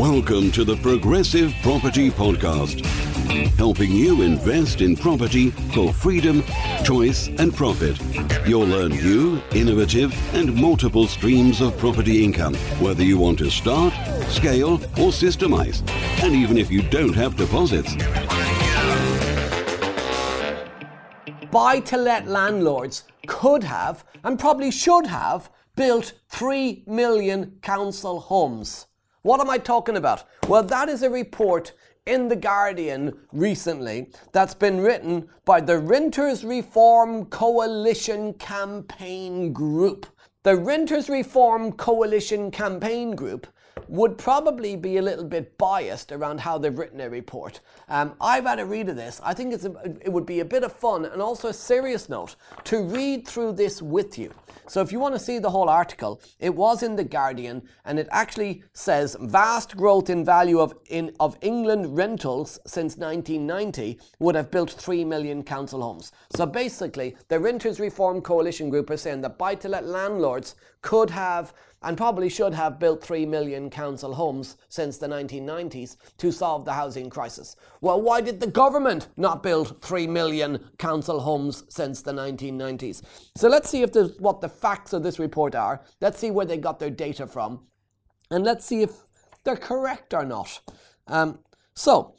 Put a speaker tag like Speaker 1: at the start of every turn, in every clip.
Speaker 1: Welcome to the Progressive Property Podcast, helping you invest in property for freedom, choice, and profit. You'll learn new, innovative, and multiple streams of property income, whether you want to start, scale, or systemize, and even if you don't have deposits.
Speaker 2: Buy to let landlords could have, and probably should have, built 3 million council homes. What am I talking about? Well, that is a report in The Guardian recently that's been written by the Renters Reform Coalition Campaign Group. The Renters Reform Coalition Campaign Group would probably be a little bit biased around how they've written a report. Um, I've had a read of this. I think a, it would be a bit of fun and also a serious note to read through this with you. So if you want to see the whole article, it was in the Guardian, and it actually says vast growth in value of in of England rentals since 1990 would have built three million council homes. So basically, the Renters Reform Coalition group are saying that buy-to-let landlords could have and probably should have built 3 million council homes since the 1990s to solve the housing crisis. Well, why did the government not build 3 million council homes since the 1990s? So let's see if what the facts of this report are. Let's see where they got their data from. And let's see if they're correct or not. Um, so,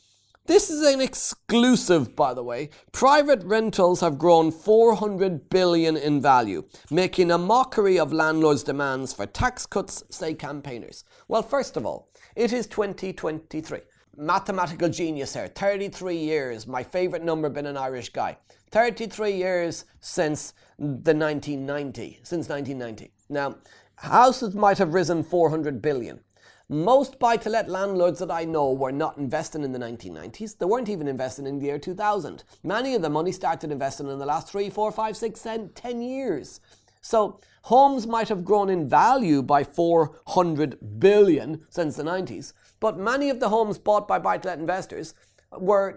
Speaker 2: this is an exclusive, by the way. Private rentals have grown 400 billion in value, making a mockery of landlords' demands for tax cuts, say campaigners. Well, first of all, it is 2023. Mathematical genius here. 33 years, my favourite number being an Irish guy. 33 years since the 1990, since 1990. Now, houses might have risen 400 billion. Most buy to let landlords that I know were not investing in the 1990s. They weren't even investing in the year 2000. Many of the money started investing in the last three, four, five, six, ten years. So homes might have grown in value by 400 billion since the 90s, but many of the homes bought by buy to let investors were,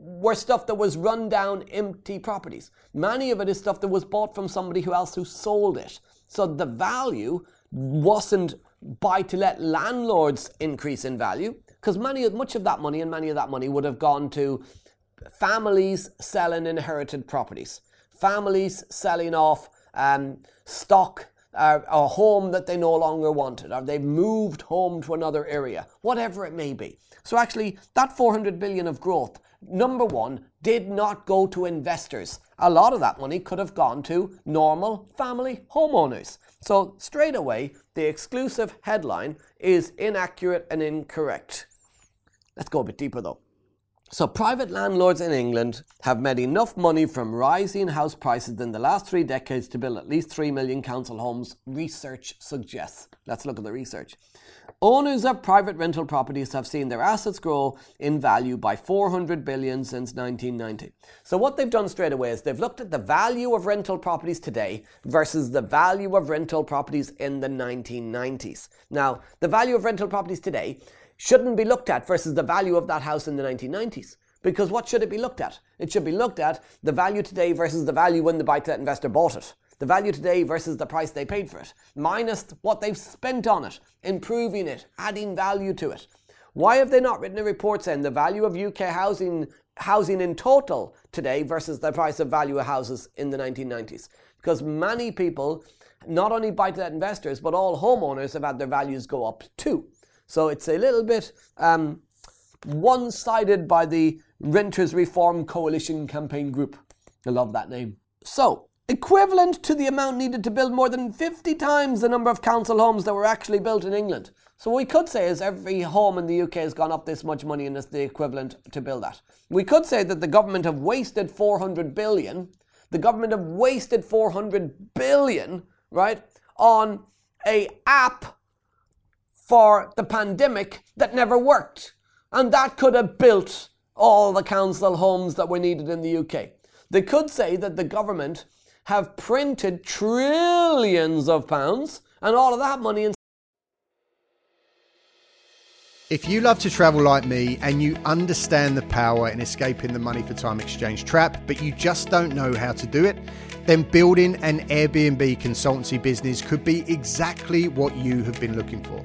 Speaker 2: were stuff that was run down empty properties. Many of it is stuff that was bought from somebody who else who sold it. So the value wasn't buy to let landlords increase in value because much of that money and many of that money would have gone to families selling inherited properties, families selling off um, stock. Uh, a home that they no longer wanted, or they've moved home to another area, whatever it may be. So, actually, that 400 billion of growth, number one, did not go to investors. A lot of that money could have gone to normal family homeowners. So, straight away, the exclusive headline is inaccurate and incorrect. Let's go a bit deeper though. So, private landlords in England have made enough money from rising house prices in the last three decades to build at least 3 million council homes, research suggests. Let's look at the research. Owners of private rental properties have seen their assets grow in value by 400 billion since 1990. So what they've done straight away is they've looked at the value of rental properties today versus the value of rental properties in the 1990s. Now, the value of rental properties today shouldn't be looked at versus the value of that house in the 1990s. Because what should it be looked at? It should be looked at the value today versus the value when the buy-to-let investor bought it the value today versus the price they paid for it, minus what they've spent on it, improving it, adding value to it. Why have they not written a report saying the value of UK housing housing in total today versus the price of value of houses in the 1990s? Because many people, not only buy to let investors, but all homeowners have had their values go up too. So it's a little bit um, one sided by the Renters Reform Coalition campaign group. I love that name. So, equivalent to the amount needed to build more than 50 times the number of council homes that were actually built in England. So what we could say is every home in the UK has gone up this much money and it's the equivalent to build that. We could say that the government have wasted 400 billion. The government have wasted 400 billion, right, on a app for the pandemic that never worked. And that could have built all the council homes that were needed in the UK. They could say that the government have printed trillions of pounds and all of that money in
Speaker 3: if you love to travel like me and you understand the power in escaping the money for time exchange trap, but you just don't know how to do it, then building an Airbnb consultancy business could be exactly what you have been looking for.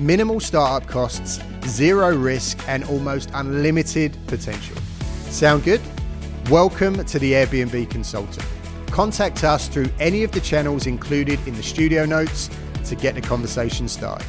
Speaker 3: Minimal startup costs, zero risk, and almost unlimited potential. Sound good? Welcome to the Airbnb Consultant. Contact us through any of the channels included in the studio notes to get the conversation started.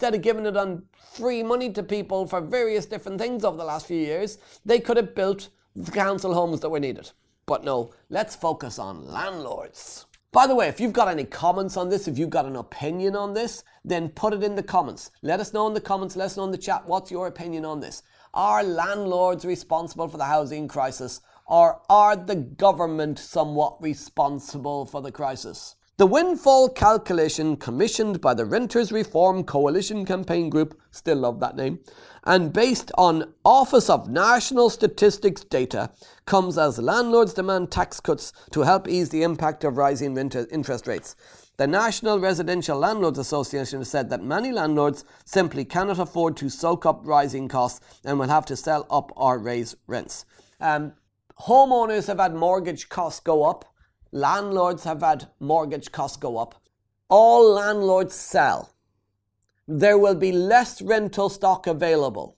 Speaker 2: instead of giving it on free money to people for various different things over the last few years, they could have built the council homes that were needed. But no, let's focus on landlords. By the way, if you've got any comments on this, if you've got an opinion on this, then put it in the comments. Let us know in the comments, let us know in the chat what's your opinion on this. Are landlords responsible for the housing crisis, or are the government somewhat responsible for the crisis? The windfall calculation commissioned by the Renters Reform Coalition Campaign Group, still love that name, and based on Office of National Statistics data, comes as landlords demand tax cuts to help ease the impact of rising interest rates. The National Residential Landlords Association said that many landlords simply cannot afford to soak up rising costs and will have to sell up or raise rents. Um, homeowners have had mortgage costs go up landlords have had mortgage costs go up. All landlords sell. There will be less rental stock available.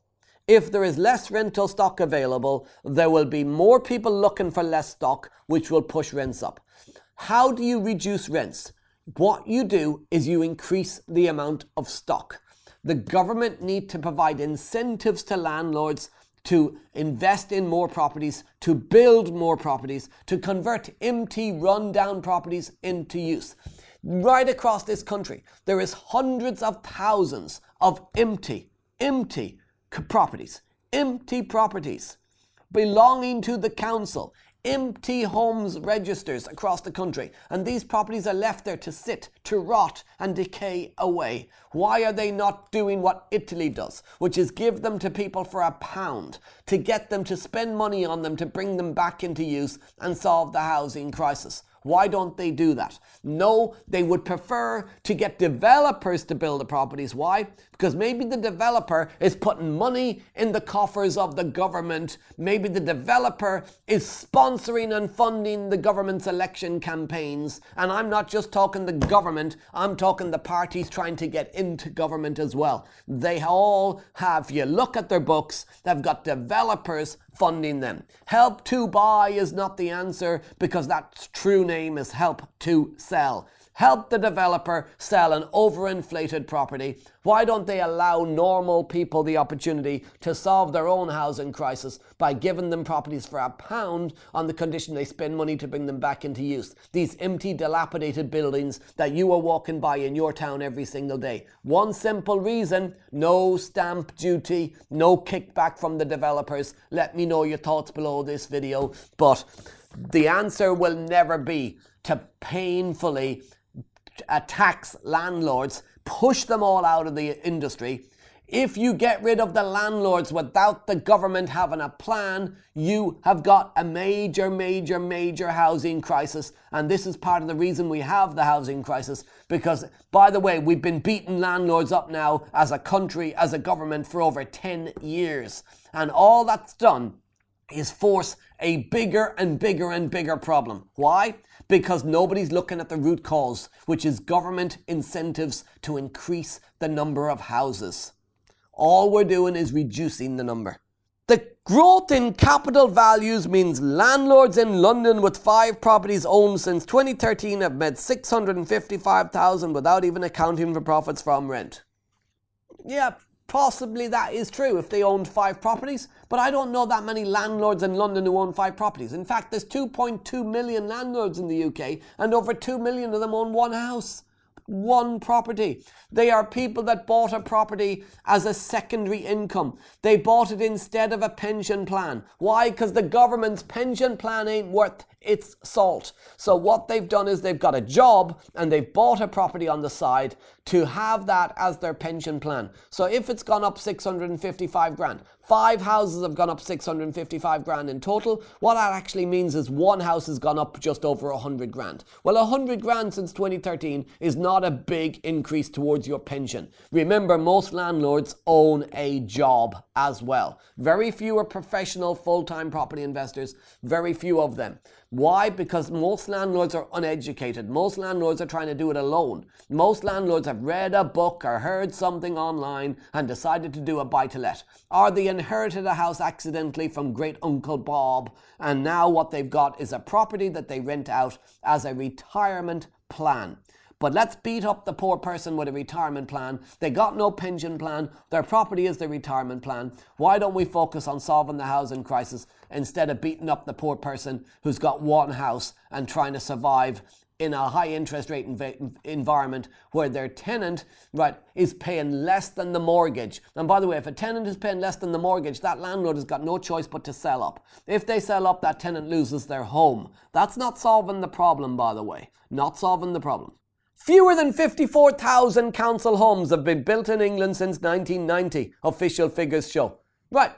Speaker 2: If there is less rental stock available, there will be more people looking for less stock, which will push rents up. How do you reduce rents? What you do is you increase the amount of stock. The government need to provide incentives to landlords to invest in more properties, to build more properties, to convert empty, run-down properties into use. Right across this country, there is hundreds of thousands of empty, empty properties, empty properties belonging to the council, empty homes registers across the country, and these properties are left there to sit, to rot, and decay away. Why are they not doing what Italy does, which is give them to people for a pound, to get them to spend money on them to bring them back into use and solve the housing crisis? Why don't they do that? No, they would prefer to get developers to build the properties. Why? Because maybe the developer is putting money in the coffers of the government. Maybe the developer is sponsoring and funding the government's election campaigns. And I'm not just talking the government, I'm talking the parties trying to get into government as well. They all have, you look at their books, they've got developers funding them. Help to buy is not the answer because that true name is help to sell help the developer sell an overinflated property? Why don't they allow normal people the opportunity to solve their own housing crisis by giving them properties for a pound on the condition they spend money to bring them back into use? These empty, dilapidated buildings that you are walking by in your town every single day. One simple reason no stamp duty, no kickback from the developers. Let me know your thoughts below this video. But the answer will never be to painfully tax landlords, push them all out of the industry. If you get rid of the landlords without the government having a plan, you have got a major, major, major housing crisis. And this is part of the reason we have the housing crisis. Because, by the way, we've been beating landlords up now as a country, as a government for over 10 years. And all that's done is force a bigger and bigger and bigger problem. Why? Because nobody's looking at the root cause, which is government incentives to increase the number of houses. All we're doing is reducing the number. The growth in capital values means landlords in London with five properties owned since 2013 have made 655,000 without even accounting for profits from rent. Yeah, Possibly that is true if they owned five properties, but I don't know that many landlords in London who own five properties. In fact, there's 2.2 million landlords in the UK, and over 2 million of them own one house. one property. They are people that bought a property as a secondary income. They bought it instead of a pension plan. Why? Because the government's pension plan ain't worth its salt. So what they've done is they've got a job and they've bought a property on the side to have that as their pension plan. So if it's gone up 655 grand, five houses have gone up 655 grand in total. What that actually means is one house has gone up just over 100 grand. Well, 100 grand since 2013 is not a big increase towards your pension. Remember, most landlords own a job as well. Very few are professional full-time property investors, very few of them. Why? Because most landlords are uneducated. Most landlords are trying to do it alone. Most landlords have read a book or heard something online and decided to do a buy to let. Or they inherited a house accidentally from great Uncle Bob, and now what they've got is a property that they rent out as a retirement plan. But let's beat up the poor person with a retirement plan. They got no pension plan. Their property is their retirement plan. Why don't we focus on solving the housing crisis instead of beating up the poor person who's got one house and trying to survive in a high interest rate env- environment where their tenant right is paying less than the mortgage and by the way if a tenant is paying less than the mortgage that landlord has got no choice but to sell up if they sell up that tenant loses their home that's not solving the problem by the way not solving the problem Fewer than 54,000 council homes have been built in England since 1990, official figures show. Right,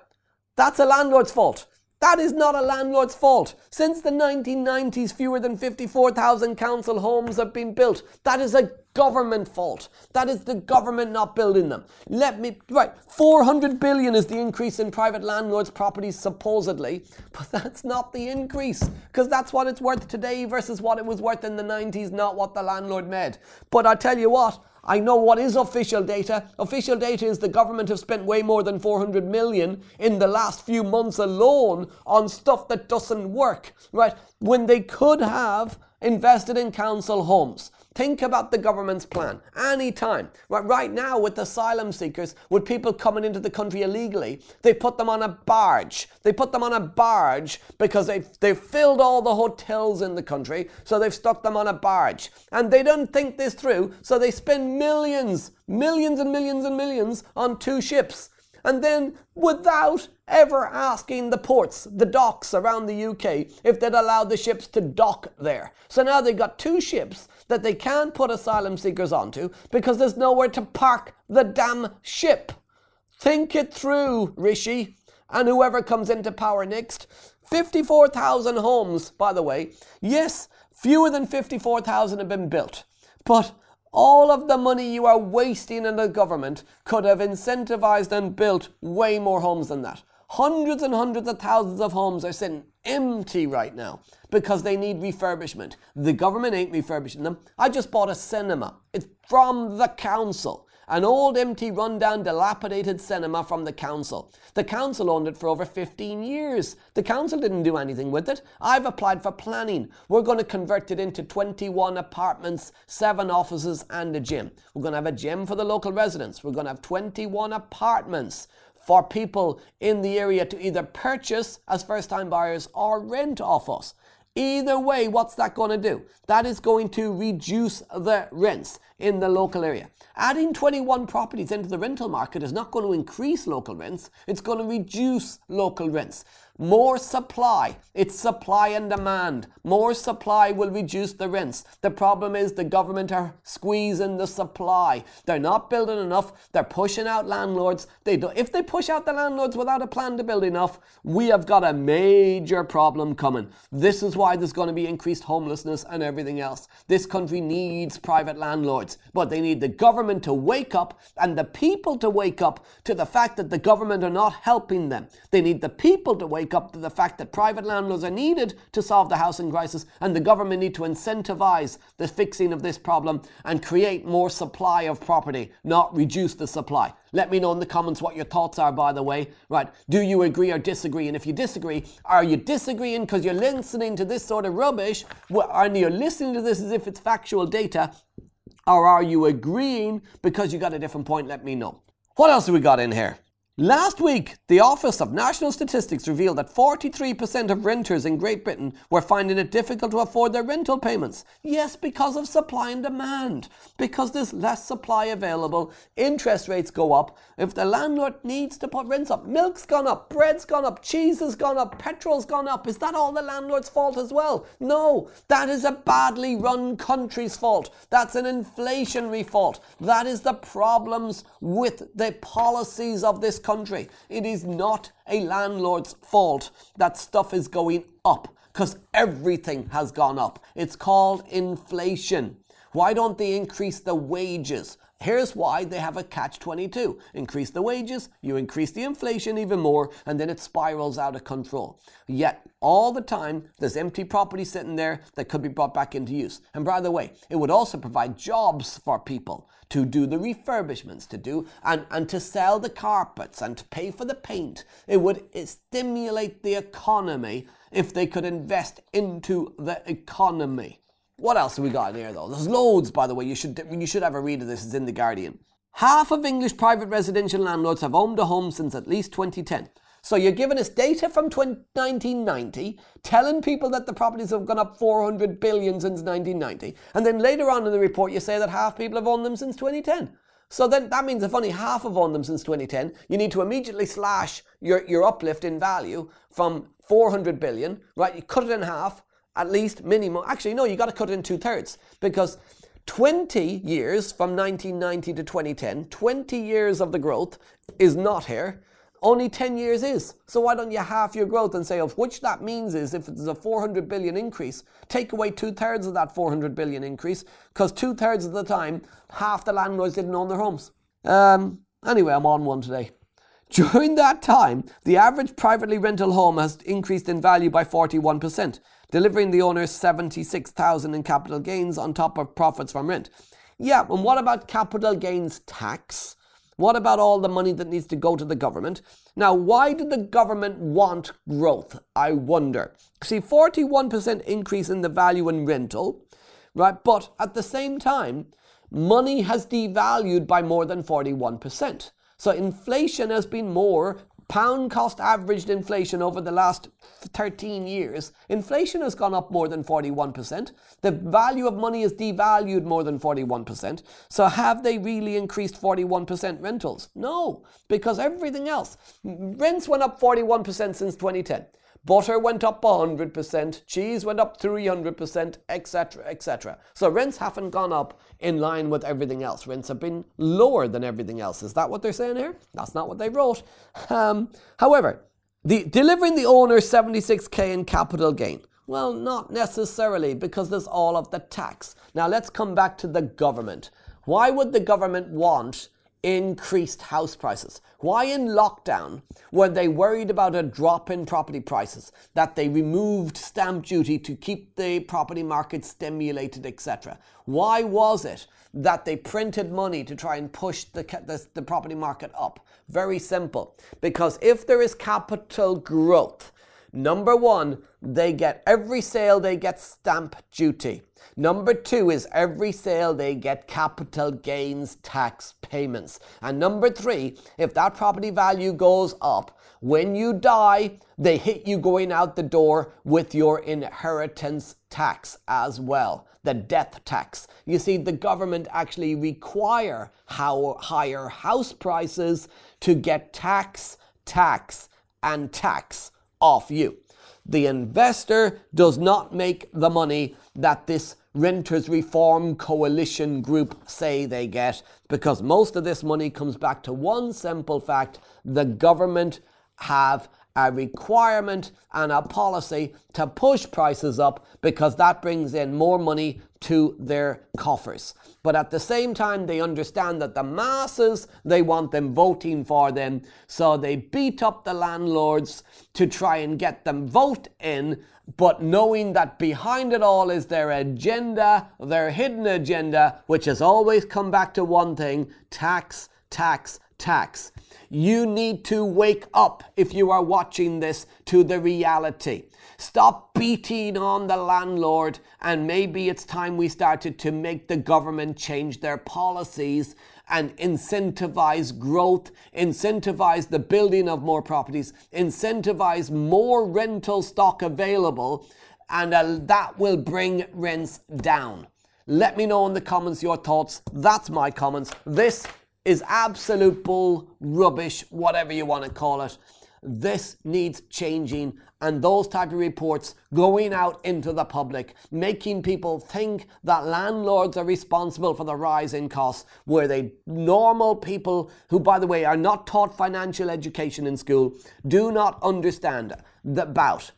Speaker 2: that's a landlord's fault. That is not a landlord's fault. Since the 1990s, fewer than 54,000 council homes have been built. That is a government fault. That is the government not building them. Let me, right, 400 billion is the increase in private landlords' properties supposedly, but that's not the increase because that's what it's worth today versus what it was worth in the 90s, not what the landlord made. But I tell you what, I know what is official data. Official data is the government have spent way more than 400 million in the last few months alone on stuff that doesn't work, right? When they could have invested in council homes. Think about the government's plan. Anytime. Right, right now, with asylum seekers, with people coming into the country illegally, they put them on a barge. They put them on a barge because they've, they've filled all the hotels in the country, so they've stuck them on a barge. And they don't think this through, so they spend millions, millions and millions and millions on two ships and then without ever asking the ports, the docks around the UK, if they'd allow the ships to dock there. So now they've got two ships that they can't put asylum seekers onto because there's nowhere to park the damn ship. Think it through, Rishi, and whoever comes into power next. 54,000 homes, by the way. Yes, fewer than 54,000 have been built. But all of the money you are wasting in the government could have incentivized and built way more homes than that. Hundreds and hundreds of thousands of homes are sitting empty right now because they need refurbishment. The government ain't refurbishing them. I just bought a cinema. It's from the council. An old, empty, rundown, dilapidated cinema from the council. The council owned it for over 15 years. The council didn't do anything with it. I've applied for planning. We're going to convert it into 21 apartments, 7 offices, and a gym. We're going to have a gym for the local residents. We're going to have 21 apartments for people in the area to either purchase as first time buyers or rent off us. Either way, what's that going to do? That is going to reduce the rents in the local area. Adding 21 properties into the rental market is not going to increase local rents, it's going to reduce local rents. More supply. It's supply and demand. More supply will reduce the rents. The problem is the government are squeezing the supply. They're not building enough. They're pushing out landlords. They do, if they push out the landlords without a plan to build enough, we have got a major problem coming. This is why there's going to be increased homelessness and everything else. This country needs private landlords, but they need the government to wake up and the people to wake up to the fact that the government are not helping them. They need the people to wake wake up to the fact that private landlords are needed to solve the housing crisis and the government need to incentivize the fixing of this problem and create more supply of property, not reduce the supply. Let me know in the comments what your thoughts are, by the way. Right, do you agree or disagree? And if you disagree, are you disagreeing because you're listening to this sort of rubbish? And you're listening to this as if it's factual data? Or are you agreeing because you got a different point? Let me know. What else have we got in here? Last week, the Office of National Statistics revealed that 43% of renters in Great Britain were finding it difficult to afford their rental payments. Yes, because of supply and demand. Because there's less supply available, interest rates go up. If the landlord needs to put rents up, milk's gone up, bread's gone up, cheese has gone up, petrol's gone up. Is that all the landlord's fault as well? No, that is a badly run country's fault. That's an inflationary fault. That is the problems with the policies of this country. It is not a landlord's fault that stuff is going up because everything has gone up. It's called inflation. Why don't they increase the wages? Here's why they have a catch 22. Increase the wages, you increase the inflation even more, and then it spirals out of control. Yet, all the time, there's empty property sitting there that could be brought back into use. And by the way, it would also provide jobs for people to do the refurbishments, to do and, and to sell the carpets and to pay for the paint. It would stimulate the economy if they could invest into the economy. What else have we got in here though? There's loads, by the way. You should you should have a read of this. It's in the Guardian. Half of English private residential landlords have owned a home since at least 2010. So you're giving us data from 1990, telling people that the properties have gone up 400 billion since 1990, and then later on in the report you say that half people have owned them since 2010. So then that means if only half have owned them since 2010, you need to immediately slash your, your uplift in value from 400 billion, right? You cut it in half, at least minimum. Actually, no, you got to cut it in two thirds because 20 years from 1990 to 2010, 20 years of the growth is not here. Only 10 years is. So why don't you half your growth and say, of which that means is if it's a 400 billion increase, take away two thirds of that 400 billion increase, because two thirds of the time, half the landlords didn't own their homes. Um, anyway, I'm on one today. During that time, the average privately rental home has increased in value by 41%, delivering the owners 76,000 in capital gains on top of profits from rent. Yeah, and what about capital gains tax? What about all the money that needs to go to the government? Now, why did the government want growth? I wonder. See, 41% increase in the value in rental, right? But at the same time, money has devalued by more than 41%. So inflation has been more pound cost averaged inflation over the last 13 years, inflation has gone up more than 41%. The value of money is devalued more than 41%. So have they really increased 41% rentals? No, because everything else, rents went up 41% since 2010. Butter went up 100%, cheese went up 300%, etc., etc. So rents haven't gone up in line with everything else. Rents have been lower than everything else. Is that what they're saying here? That's not what they wrote. Um, however, the, delivering the owner 76k in capital gain. Well, not necessarily because there's all of the tax. Now let's come back to the government. Why would the government want increased house prices? Why in lockdown were they worried about a drop in property prices, that they removed stamp duty to keep the property market stimulated, etc.? Why was it that they printed money to try and push the, the, the property market up? Very simple. Because if there is capital growth, Number one, they get every sale they get stamp duty. Number two is every sale they get capital gains tax payments. And number three, if that property value goes up, when you die, they hit you going out the door with your inheritance tax as well, the death tax. You see, the government actually require how higher house prices to get tax, tax, and tax off you. The investor does not make the money that this Renters Reform Coalition group say they get because most of this money comes back to one simple fact the government have a requirement and a policy to push prices up because that brings in more money to their coffers. But at the same time, they understand that the masses, they want them voting for them. So they beat up the landlords to try and get them vote in, but knowing that behind it all is their agenda, their hidden agenda, which has always come back to one thing tax, tax, tax. You need to wake up if you are watching this to the reality. Stop beating on the landlord, and maybe it's time we started to make the government change their policies and incentivize growth, incentivize the building of more properties, incentivize more rental stock available, and uh, that will bring rents down. Let me know in the comments your thoughts. That's my comments. This is absolute bull, rubbish, whatever you want to call it. This needs changing, and those type of reports going out into the public, making people think that landlords are responsible for the rise in costs, where they normal people who, by the way, are not taught financial education in school, do not understand about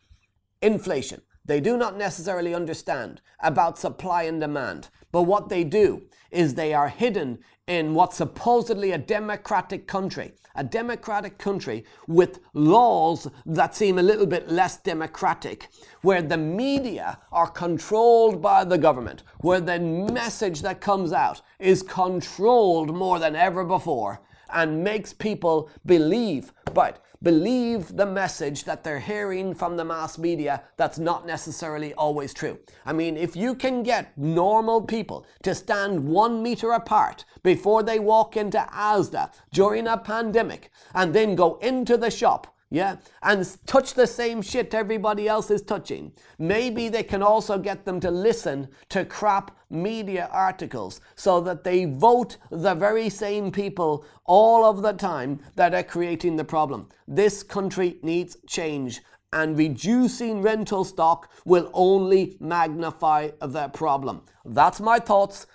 Speaker 2: inflation. They do not necessarily understand about supply and demand. But what they do is they are hidden in what's supposedly a democratic country, a democratic country with laws that seem a little bit less democratic, where the media are controlled by the government, where the message that comes out is controlled more than ever before and makes people believe, but believe the message that they're hearing from the mass media that's not necessarily always true. I mean, if you can get normal people to stand one meter apart before they walk into Asda during a pandemic and then go into the shop yeah, and touch the same shit everybody else is touching. Maybe they can also get them to listen to crap media articles so that they vote the very same people all of the time that are creating the problem. This country needs change, and reducing rental stock will only magnify the problem. That's my thoughts.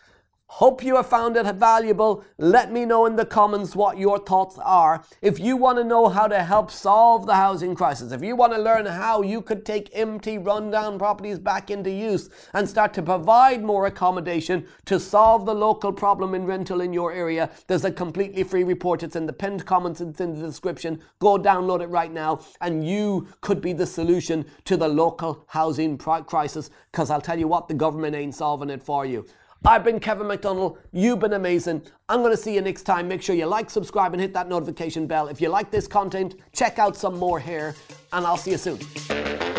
Speaker 2: Hope you have found it valuable. Let me know in the comments what your thoughts are. If you want to know how to help solve the housing crisis, if you want to learn how you could take empty, rundown properties back into use and start to provide more accommodation to solve the local problem in rental in your area, there's a completely free report. It's in the pinned comments, it's in the description. Go download it right now, and you could be the solution to the local housing crisis because I'll tell you what, the government ain't solving it for you. I've been Kevin McDonnell. You've been amazing. I'm going to see you next time. Make sure you like, subscribe, and hit that notification bell. If you like this content, check out some more here, and I'll see you soon.